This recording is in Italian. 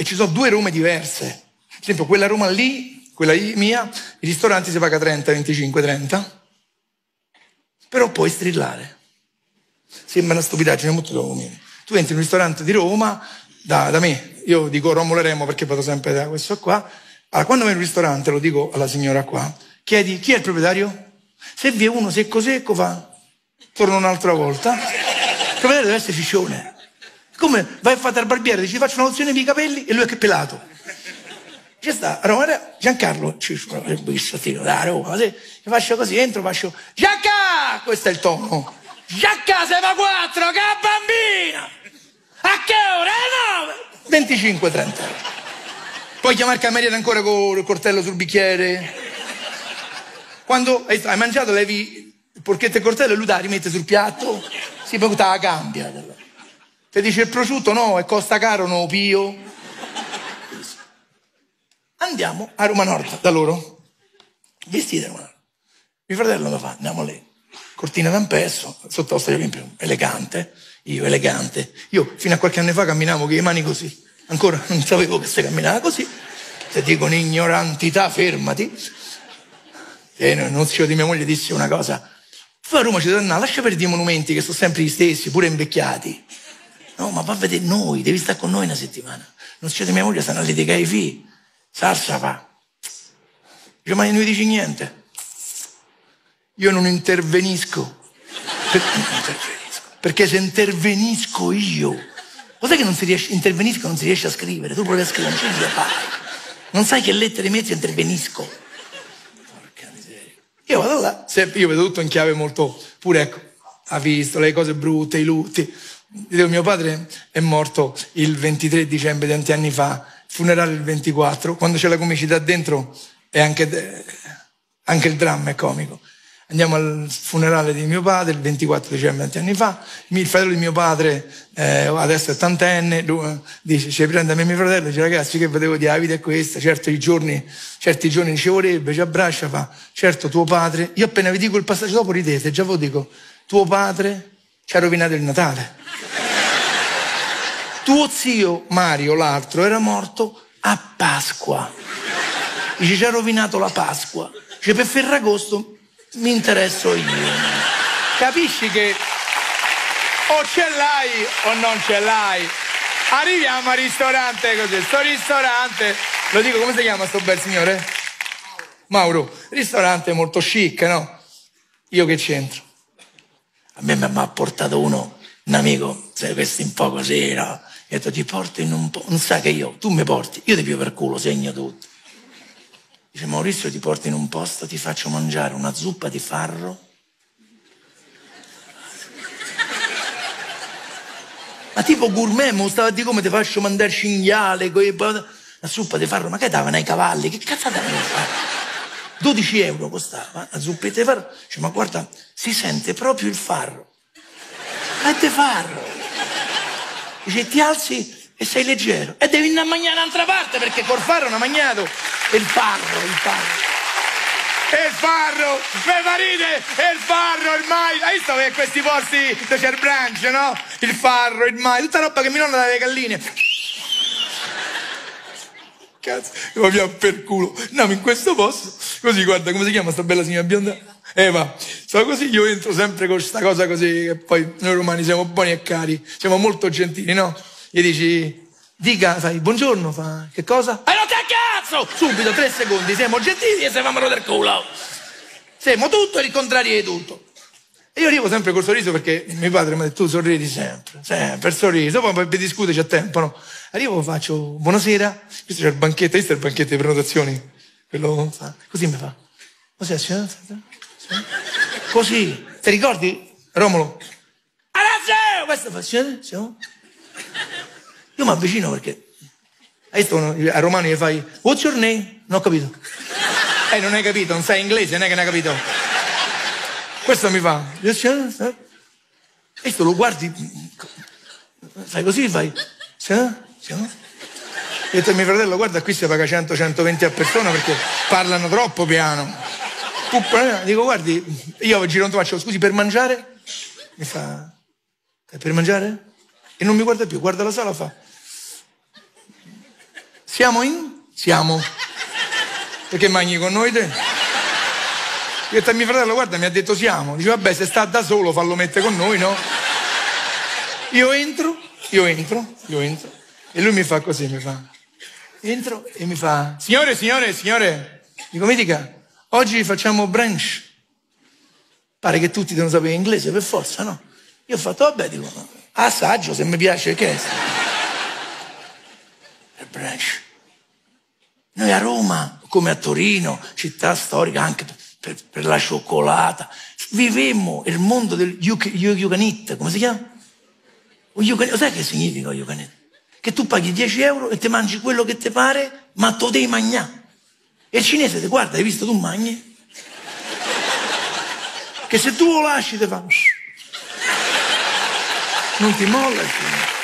e ci sono due Rome diverse. Per esempio, quella Roma lì, quella mia, i ristoranti si paga 30, 25, 30, però puoi strillare. Sembra una stupidaggine molto comune. Tu entri in un ristorante di Roma, da, da me, io dico Romolo Remo perché vado sempre da questo qua. Allora, quando vai in un ristorante, lo dico alla signora qua, chiedi chi è il proprietario? Se vi è uno secco secco fa, torno un'altra volta. Il proprietario deve essere ciccione. Come vai a fare al barbiere, dici faccio una lozione per i capelli e lui è che pelato. Ci sta, allora Giancarlo, il biscottino da Roma, così, faccio così, entro, faccio Gianca! Questo è il tono. Giacca se va quattro, che bambina! A che ora? 9! 25-30 euro. Puoi chiamare il cameriere ancora con il coltello sul bicchiere? Quando hai, hai mangiato levi il porchetto e il coltello e lui la rimette sul piatto? Si poi te la cambia. Ti dice il prosciutto no, e costa caro, no, pio. Andiamo a Roma Nord da loro. Vestiti a Roma Nord. Mio fratello mi fa, andiamo lì. Cortina d'ampesso, sotto la Olimpio, elegante. Io elegante. Io fino a qualche anno fa camminavo con le mani così. Ancora non sapevo che si camminava così. Se dicono ignorantità, fermati. E non zio di mia moglie disse una cosa. Tu a Roma ci devi andare, lascia perdere i monumenti che sono sempre gli stessi, pure invecchiati. No, ma va a vedere noi, devi stare con noi una settimana. Non di mia moglie stanno a litigare i figli. Salsa va. Dice, ma non mi dici niente. Io non intervenisco. Per... non intervenisco. Perché se intervenisco io, cos'è che non si riesce, intervenisco non si riesce a scrivere? Tu provi a scrivere, non la fai. Non sai che lettere metti intervenisco. Porca miseria. Io vado là, io vedo tutto in chiave molto, pure ecco, ha visto le cose brutte, i lutti. Mio padre è morto il 23 dicembre di tanti anni fa, funerale il 24, quando c'è la comicità dentro è anche, anche il dramma è comico. Andiamo al funerale di mio padre il 24 dicembre, tanti anni fa. Il fratello di mio padre, eh, adesso è ottantenne, dice, ci prende a me mio fratello, dice ragazzi che vedevo di la vita è questa, certo i giorni, certi giorni ci vorrebbe, ci abbraccia, fa, certo tuo padre, io appena vi dico il passaggio dopo ridete, già ve lo dico, tuo padre ci ha rovinato il Natale. Tuo zio Mario, l'altro, era morto a Pasqua. Dice, ci ha rovinato la Pasqua. Dice, per Ferragosto mi interesso io. Capisci che o ce l'hai o non ce l'hai. Arriviamo al ristorante così, sto ristorante, lo dico come si chiama sto bel signore? Mauro, ristorante molto chic, no? Io che c'entro? A me mi ha portato uno, un amico, sai, questi un po' così, no? E ha detto ti porto in un po', non sa che io, tu mi porti, io ti più per culo, segno tutto. Dice Maurizio ti porto in un posto, ti faccio mangiare una zuppa di farro. Ma tipo gourmet, mo stava di come ti faccio mandare cinghiale, la zuppa di farro, ma che davano ai cavalli? Che cazzo davano a fare? 12 euro costava la zuppetta di farro. Dice, ma guarda, si sente proprio il farro. Di farro. Dice, ti alzi e sei leggero. E devi andare a mangiare un'altra parte perché col farro non ha mangiato. Il farro, il farro. E il farro, me marite, e il farro, ormai, hai visto che questi posti dove c'è il branch, no? Il farro, il mai, tutta roba che mi nonna dalle galline. Cazzo, abbiamo per culo. Andiamo in questo posto, così guarda, come si chiama sta bella signora bionda? Eva, so così io entro sempre con questa cosa così, che poi noi romani siamo buoni e cari, siamo molto gentili, no? Gli dici, dica, fai, buongiorno, fa, che cosa? E non te cazzo! Subito, tre secondi, siamo gentili e se famelo del culo. Siamo tutto il contrario di tutto. Io arrivo sempre col sorriso perché mio padre mi ha detto tu sorridi sempre, sempre sorriso, poi per discutere c'è tempo, no? Arrivo, faccio buonasera, questo c'è il banchetto, questo è il banchetto di prenotazioni, quello fa, così mi fa. Così, signora? Così, ti ricordi, Romolo? Adesso! Questo fa, signora? Siamo? Io mi avvicino perché hai visto a romano gli fai What's your name? Non ho capito. Eh, non hai capito, non sai inglese, non è che non hai capito. Questo mi fa. E questo lo guardi, fai così, fai. Ho detto mio fratello, guarda qui si paga 100-120 a persona perché parlano troppo piano. Dico, guardi, io giro un faccio, scusi, per mangiare? Mi fa, per mangiare? E non mi guarda più, guarda la sala, fa. Siamo in? Siamo. Perché mangi con noi te? Ho detto a mio fratello, guarda, mi ha detto siamo. Dice, vabbè, se sta da solo, fallo mettere con noi, no? Io entro, io entro, io entro. E lui mi fa così, mi fa. Entro e mi fa, signore, signore, signore. Dico, mi dica, oggi facciamo brunch. Pare che tutti devono sapere inglese, per forza, no? Io ho fatto, vabbè, dico, assaggio se mi piace, che è? Il brunch. Noi a Roma, come a Torino, città storica anche per, per la cioccolata, vivemmo il mondo del Yucanit, come si chiama? Sai che significa Yucanit? Che tu paghi 10 euro e ti mangi quello che ti pare, ma tu devi mangiare. E il cinese ti guarda, hai visto tu mangi? Che se tu lo lasci ti fa... Non ti molla il cinese.